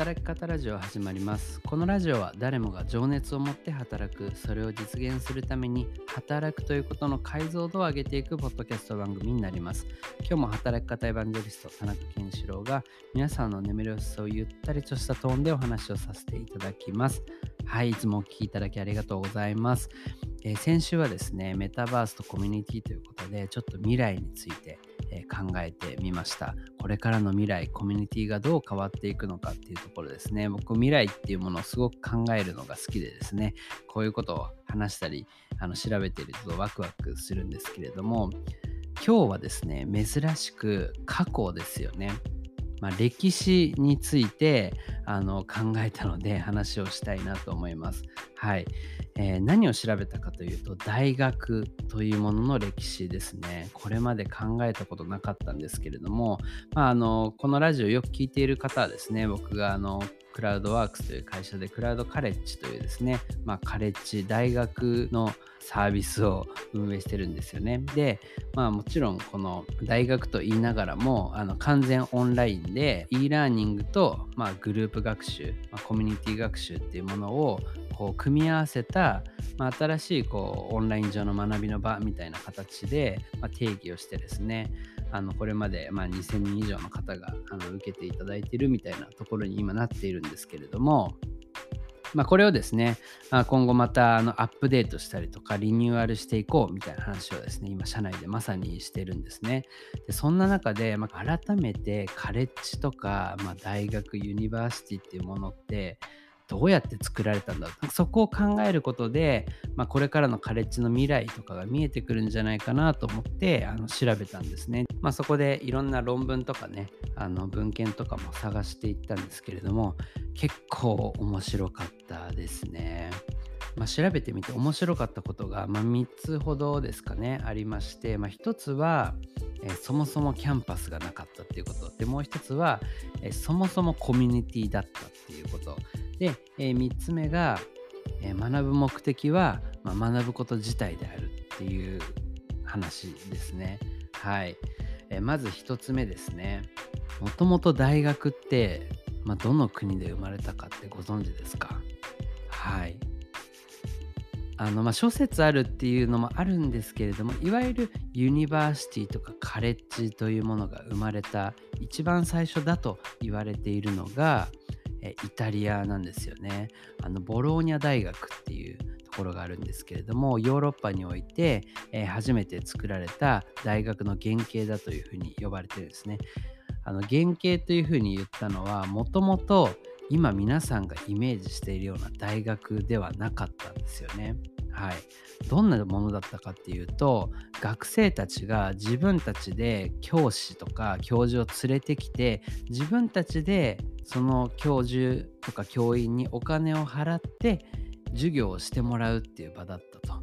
働き方ラジオ始まります。このラジオは誰もが情熱を持って働く。それを実現するために働くということの解像度を上げていくポッドキャスト番組になります。今日も働き方エヴァンジェリスト田中健志郎が皆さんの眠る様子をゆったりとしたトーンでお話をさせていただきます。はいいつもお聴きいただきありがとうございますえー、先週はですね、メタバースとコミュニティということで、ちょっと未来について、え、考えてみました。これからの未来、コミュニティがどう変わっていくのかっていうところですね。僕、未来っていうものをすごく考えるのが好きでですね、こういうことを話したり、あの調べてるとワクワクするんですけれども、今日はですね、珍しく過去ですよね。まあ、歴史についてあの考えたので話をしたいなと思います。はい、えー、何を調べたかというと大学というものの歴史ですね。これまで考えたことなかったんですけれども、まあ、あのこのラジオよく聞いている方はですね僕があのクラウドワークスという会社でクラウドカレッジというですね、まあ、カレッジ大学のサービスを運営してるんですよね。で、まあもちろんこの大学と言いながらもあの完全オンラインで e ラーニングと、まあ、グループ学習、まあ、コミュニティ学習っていうものをこう組み合わせた、まあ、新しいこうオンライン上の学びの場みたいな形で、まあ、定義をしてですねあのこれまでま2000人以上の方があの受けていただいているみたいなところに今なっているんですけれども、まあ、これをですね、まあ、今後またあのアップデートしたりとかリニューアルしていこうみたいな話をですね、今社内でまさにしてるんですね。でそんな中で、まあ、改めてカレッジとか、まあ、大学、ユニバーシティっていうものって、どうやって作られたんだろうそこを考えることで、まあ、これからのカレッジの未来とかが見えてくるんじゃないかなと思ってあの調べたんですね、まあ、そこでいろんな論文とかねあの文献とかも探していったんですけれども結構面白かったですね。まあ、調べてみて面白かったことが、まあ、3つほどですかねありまして、まあ、1つは、えー、そもそもキャンパスがなかったっていうことでもう1つは、えー、そもそもコミュニティだったっていうことで、えー、3つ目が、え、学ぶ目的は、まあ、学ぶこと自体であるっていう話ですね。はい。え、まず1つ目ですね。もともと大学って、まあ、どの国で生まれたかってご存知ですか？はい。あのまあ、諸説あるっていうのもあるんですけれどもいわゆるユニバーシティとかカレッジというものが生まれた一番最初だと言われているのが、イタリアなんですよね。あのボローニャ大学っていうところがあるんですけれどもヨーロッパにおいて、え初めて作られた大学の原型だというふうに呼ばれてるんですね。あの原型というふうに言ったのはもともと今皆さんがイメージしているような大学ではなかったんですよね。はい、どんなものだったかっていうと学生たちが自分たちで教師とか教授を連れてきて自分たちでその教授とか教員にお金を払って授業をしてもらうっていう場だったと。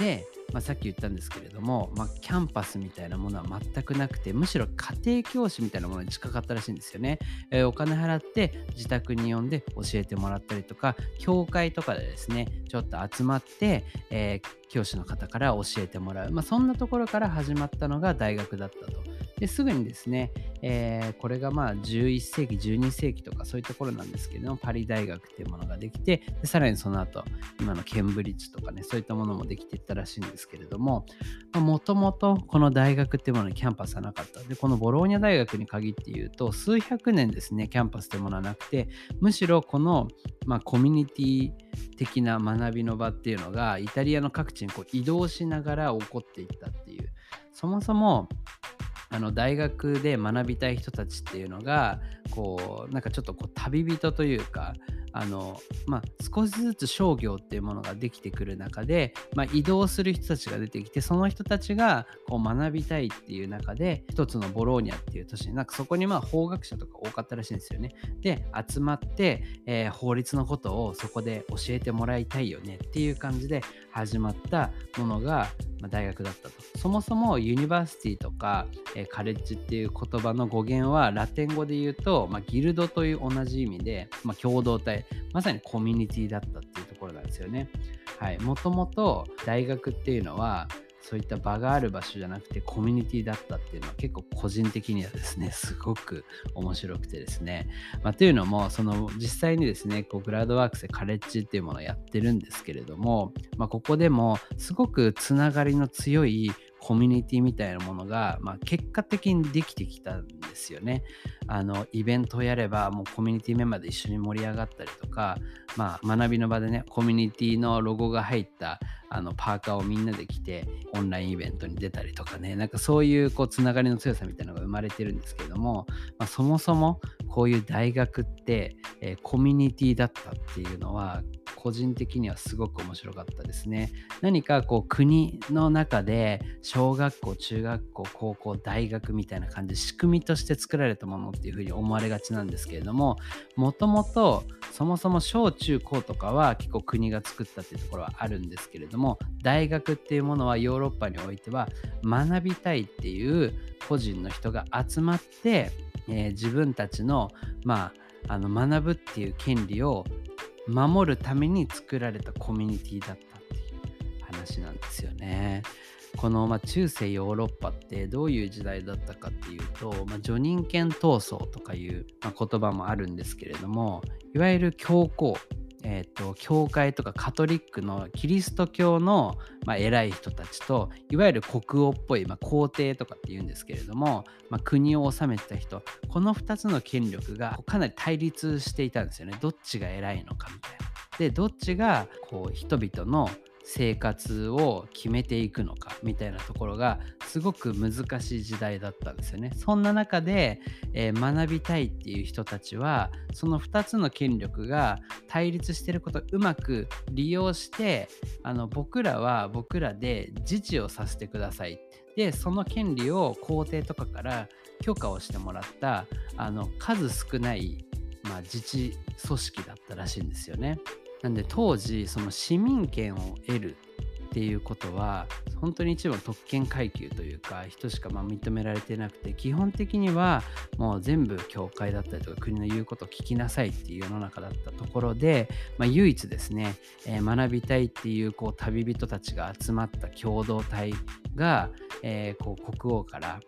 で、まあ、さっき言ったんですけれども、まあ、キャンパスみたいなものは全くなくてむしろ家庭教師みたいなものに近かったらしいんですよね。えー、お金払って自宅に呼んで教えてもらったりとか教会とかでですねちょっと集まって、えー、教師の方から教えてもらう、まあ、そんなところから始まったのが大学だったと。ですぐにですね、えー、これがまあ11世紀、12世紀とかそういうところなんですけども、パリ大学っていうものができて、でさらにその後、今のケンブリッジとかね、そういったものもできていったらしいんですけれども、もともとこの大学っていうものにキャンパスはなかった。で、このボローニャ大学に限って言うと、数百年ですね、キャンパスというものはなくて、むしろこの、まあ、コミュニティ的な学びの場っていうのが、イタリアの各地にこう移動しながら起こっていったっていう、そもそもあの大学で学びたい人たちっていうのがこうなんかちょっとこう旅人というかあの、まあ、少しずつ商業っていうものができてくる中で、まあ、移動する人たちが出てきてその人たちがこう学びたいっていう中で一つのボローニャっていう都市になんかそこにまあ法学者とか多かったらしいんですよね。で集まって、えー、法律のことをそこで教えてもらいたいよねっていう感じで始まったものが、大学だったと。そもそもユニバーシティとか、え、カレッジっていう言葉の語源はラテン語で言うと、まあ、ギルドという同じ意味で、まあ、共同体まさにコミュニティだったっていうところなんですよね。はい、もともと大学っていうのはそういった場がある場所じゃなくてコミュニティだったっていうのは結構個人的にはですね すごく面白くてですね、まあ、というのもその実際にですねこうグラウドワークスでカレッジっていうものをやってるんですけれども、まあ、ここでもすごくつながりの強いコミュニティみたいなものが、まあ、結果的にできてきたんですよね。あのイベントをやればもうコミュニティメンバーで一緒に盛り上がったりとか、まあ、学びの場でねコミュニティのロゴが入ったあのパーカーをみんなで着てオンラインイベントに出たりとかねなんかそういうこうつながりの強さみたいなのが生まれてるんですけれども、まあ、そもそもこういう大学って、えー、コミュニティだったっていうのは個人的にはすごく面白かったですね。何かこう国の中で小学校、中学校、高校、大学みたいな感じで仕組みとして作られたものっていうふうに思われがちなんですけれども、もともとそもそも小中高とかは結構国が作ったっていうところはあるんですけれども、大学っていうものはヨーロッパにおいては学びたいっていう個人の人が集まって、えー、自分たちの,、まあ、あの学ぶっていう権利を守るために作られたコミュニティだったっていう話なんですよね。この、まあ、中世ヨーロッパってどういう時代だったかっていうと、まあ、叙任権闘争とかいう、まあ、言葉もあるんですけれどもいわゆる教皇えーと、教会とかカトリックのキリスト教の、まあ、偉い人たちといわゆる国王っぽい、まあ、皇帝とかっていうんですけれども、まあ、国を治めてた人この2つの権力がかなり対立していたんですよねどっちが偉いのかみたいな。でどっちがこう人々の生活を決めていくのかみたいなところがすごく難しい時代だったんですよね。そんな中で、えー、学びたいっていう人たちはその2つの権力が対立してることをうまく利用してあの僕らは僕らで自治をさせてください。でその権利を皇帝とかから許可をしてもらったあの数少ない、まあ、自治組織だったらしいんですよね。なんで当時その市民権を得るっていうことは本当に一部の特権階級というか人しかま認められてなくて基本的にはもう全部教会だったりとか国の言うことを聞きなさいっていう世の中だったところで、まあ、唯一ですね、えー、学びたいっていうこう旅人たちが集まった共同体が、えー、こう国王から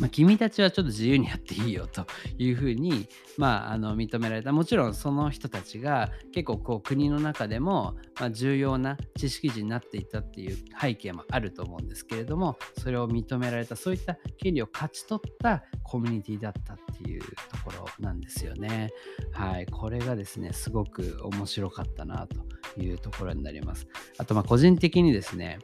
まあ、君たちはちょっと自由にやっていいよというふうに、まあ、あの認められたもちろんその人たちが結構こう国の中でも、ま、重要な知識人になっていたっていう背景もあると思うんですけれどもそれを認められたそういった権利を勝ち取ったコミュニティだったっていうところなんですよね。はい、これがですねすごく面白かったなというところになります。あとま個人的にですね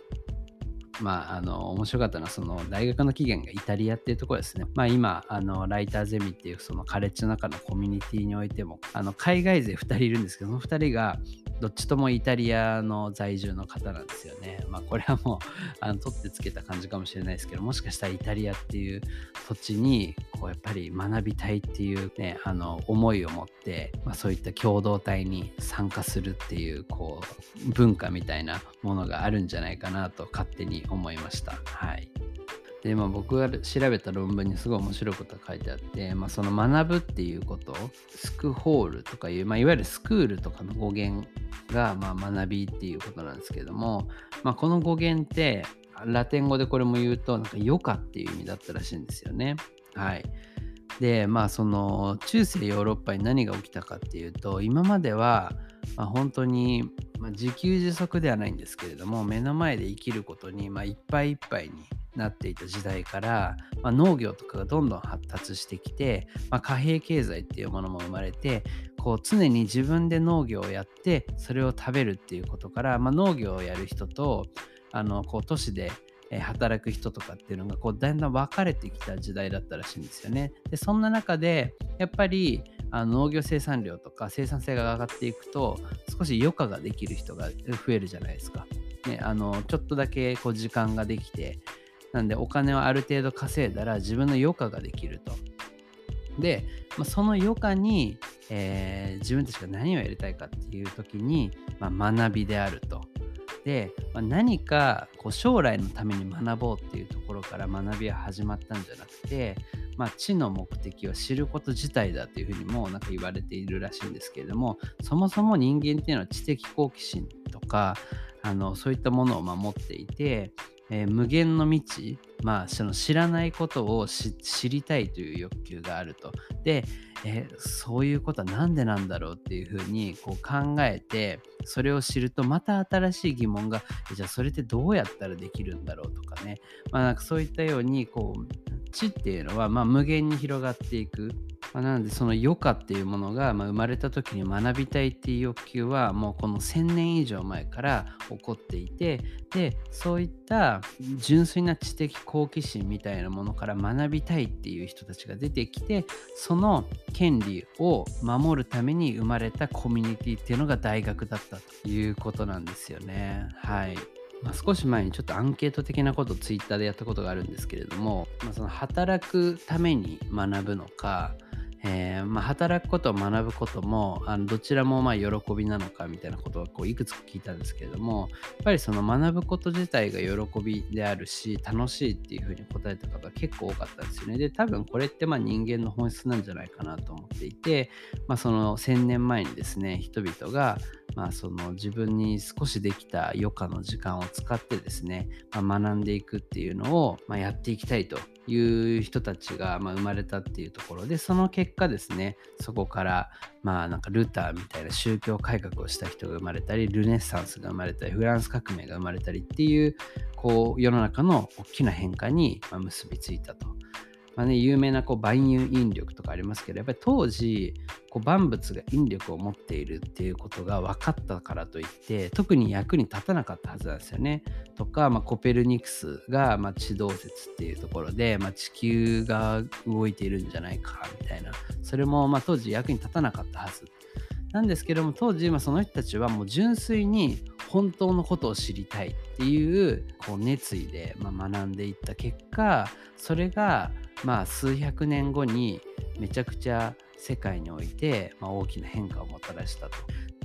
まあ、あの面白かったのはその大学の起源がイタリアっていうところですね。まあ、今あのライターゼミっていうそのカレッジの中のコミュニティにおいてもあの海外勢2人いるんですけどその2人がどっちともイタリアの在住の方なんですよね。まあ、これはもう あの取ってつけた感じかもしれないですけどもしかしたらイタリアっていう土地にこうやっぱり学びたいっていうねあの思いを持って、まあ、そういった共同体に参加するっていうこう文化みたいなものがあるんじゃないかなと勝手に思いました。はい。で、まあ、僕が調べた論文にすごい面白いことが書いてあって、まあ、その学ぶっていうことスクホールとかいう、まあ、いわゆるスクールとかの語源が、まあ、学びっていうことなんですけども、まあ、この語源ってラテン語でこれも言うとなんか余暇っていう意味だったらしいんですよね。はい。でまあその中世ヨーロッパに何が起きたかっていうと今までは、まあ、本当に、まあ、自給自足ではないんですけれども目の前で生きることに、まあ、いっぱいいっぱいになっていた時代から、まあ、農業とかがどんどん発達してきて、まあ、貨幣経済っていうものも生まれてこう常に自分で農業をやってそれを食べるっていうことから、まあ、農業をやる人とあのこう都市で働く人とかっていうのがこうだんだん分かれてきた時代だったらしいんですよね。でそんな中でやっぱりあの農業生産量とか生産性が上がっていくと少し余暇ができる人が増えるじゃないですか。ね、あのちょっとだけこう時間ができてなんでお金をある程度稼いだら自分の余暇ができると。で、その余暇に、えー、自分たちが何をやりたいかっていう時に、まあ、学びであると。で、まあ、何かこう将来のために学ぼうっていうところから学びは始まったんじゃなくて、まあ、知の目的を知ること自体だというふうにもなんか言われているらしいんですけれどもそもそも人間っていうのは知的好奇心とかあのそういったものを守っていてえー、無限の未知、まあ、その知らないことを知りたいという欲求があると。で、え、そういうことは何でなんだろうっていうふうにこう考えてそれを知るとまた新しい疑問がじゃあそれってどうやったらできるんだろうとかね、まあ、なんかそういったようにこう知っていうのはま無限に広がっていく。まあ、なのでその余暇っていうものが、ま生まれた時に学びたいっていう欲求はもうこの1000年以上前から起こっていてでそういった純粋な知的好奇心みたいなものから学びたいっていう人たちが出てきてその権利を守るために生まれたコミュニティっていうのが大学だったということなんですよね。はいまあ、少し前にちょっとアンケート的なことをツイッターでやったことがあるんですけれども、まあ、その働くために学ぶのかえー、まあ、働くことを学ぶこともあのどちらもま喜びなのかみたいなことはこういくつか聞いたんですけれどもやっぱりその学ぶこと自体が喜びであるし楽しいっていうふうに答えた方が結構多かったんですよね。で多分これってま人間の本質なんじゃないかなと思っていて、まあ、その1000年前にですね人々がまあ、その自分に少しできた余暇の時間を使ってですね、まあ、学んでいくっていうのを、ま、やっていきたいという人たちが、ま、生まれたっていうところでその結果ですねそこからまあなんかルターみたいな宗教改革をした人が生まれたりルネッサンスが生まれたりフランス革命が生まれたりっていうこう世の中の大きな変化に結びついたと。まあね、有名なこう万有引力とかありますけどやっぱり当時こう万物が引力を持っているっていうことが分かったからといって特に役に立たなかったはずなんですよね。とか、まあ、コペルニクスが、まあ、地動説っていうところで、まあ、地球が動いているんじゃないかみたいなそれもまあ当時役に立たなかったはず。なんですけども当時、まあ、その人たちはもう純粋に本当のことを知りたいっていうこう熱意で、まあ、学んでいった結果それがまあ数百年後にめちゃくちゃ世界において、まあ、大きな変化をもたらしたと。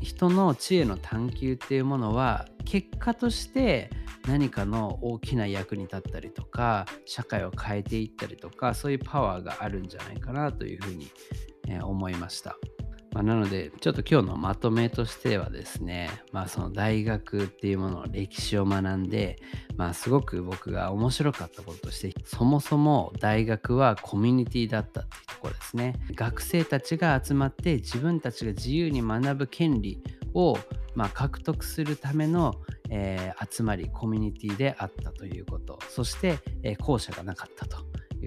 人の知恵の探求っていうものは結果として何かの大きな役に立ったりとか社会を変えていったりとかそういうパワーがあるんじゃないかなというふうに、思いました。まあ、なので、ちょっと今日のまとめとしてはですね、まあその大学っていうものの歴史を学んで、まあすごく僕が面白かったこととして、そもそも大学はコミュニティだったっていうところですね。学生たちが集まって自分たちが自由に学ぶ権利をまあ獲得するためのえー、集まりコミュニティであったということそして、えー、校舎がなかったと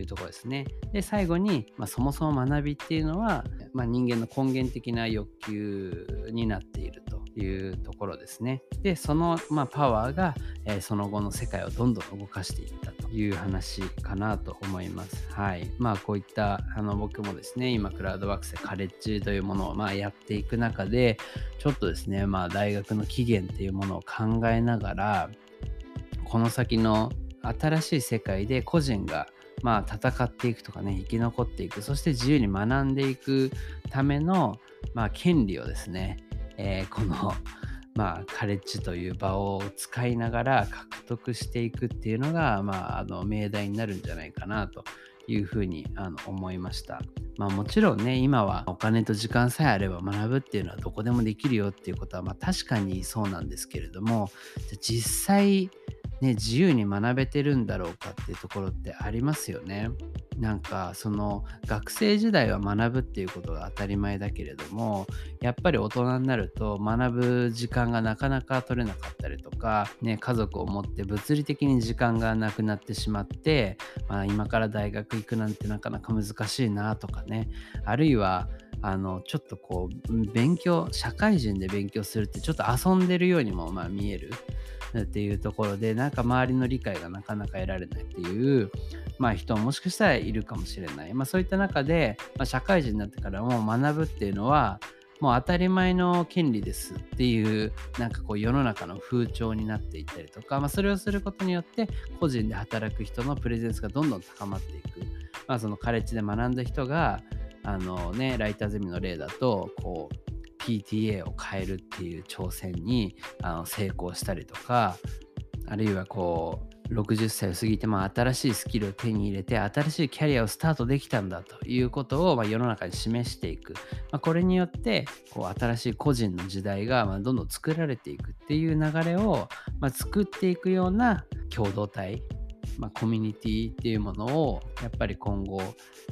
いうところですね。で、最後に、まあ、そもそも学びっていうのは、まあ、人間の根源的な欲求になっているというところですね。で、その、まあ、パワーが、えー、その後の世界をどんどん動かしていったという話かなと思います。はい。まあ、こういったあの僕もですね、今、クラウドワークスでカレッジというものをまあやっていく中で、ちょっとですね、まあ、大学の起源っていうものを考えながら、この先の新しい世界で個人がまあ、戦っていくとかね、生き残っていく、そして自由に学んでいくための、まあ、権利をですね、えー、この、まあ、カレッジという場を使いながら獲得していくっていうのが、まあ、あの命題になるんじゃないかなというふうにあの思いました。まあもちろんね、今はお金と時間さえあれば学ぶっていうのはどこでもできるよっていうことは、まあ確かにそうなんですけれども、実際ね、自由に学べてるんだろうかっていうところってありますよね。なんかその学生時代は学ぶっていうことが当たり前だけれどもやっぱり大人になると学ぶ時間がなかなか取れなかったりとか、ね、家族を持って物理的に時間がなくなってしまって、まあ、今から大学行くなんてなかなか難しいなとかねあるいはあのちょっとこう勉強社会人で勉強するってちょっと遊んでるようにもまあ見える。っていうところでなんか周りの理解がなかなか得られないっていう、まあ、人もしかしたらいるかもしれない、まあ、そういった中で、まあ、社会人になってからも学ぶっていうのはもう当たり前の権利です。っていうなんかこう世の中の風潮になっていったりとか、まあ、それをすることによって個人で働く人のプレゼンスがどんどん高まっていく、まあ、そのカレッジで学んだ人があのねライターゼミの例だとこう PTA を変えるっていう挑戦にあの成功したりとかあるいはこう60歳を過ぎても新しいスキルを手に入れて新しいキャリアをスタートできたんだということを、ま、世の中に示していく、まあ、これによってこう新しい個人の時代が、ま、どんどん作られていくっていう流れを、ま、作っていくような共同体、まあ、コミュニティっていうものをやっぱり今後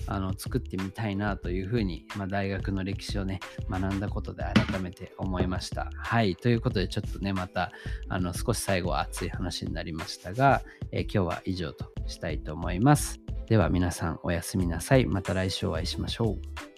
あの作ってみたいなというふうに、まあ、大学の歴史をね学んだことで改めて思いました。はいということでちょっとねまたあの少し最後は熱い話になりましたが、えー、今日は以上としたいと思います。では皆さんおやすみなさい。また来週お会いしましょう。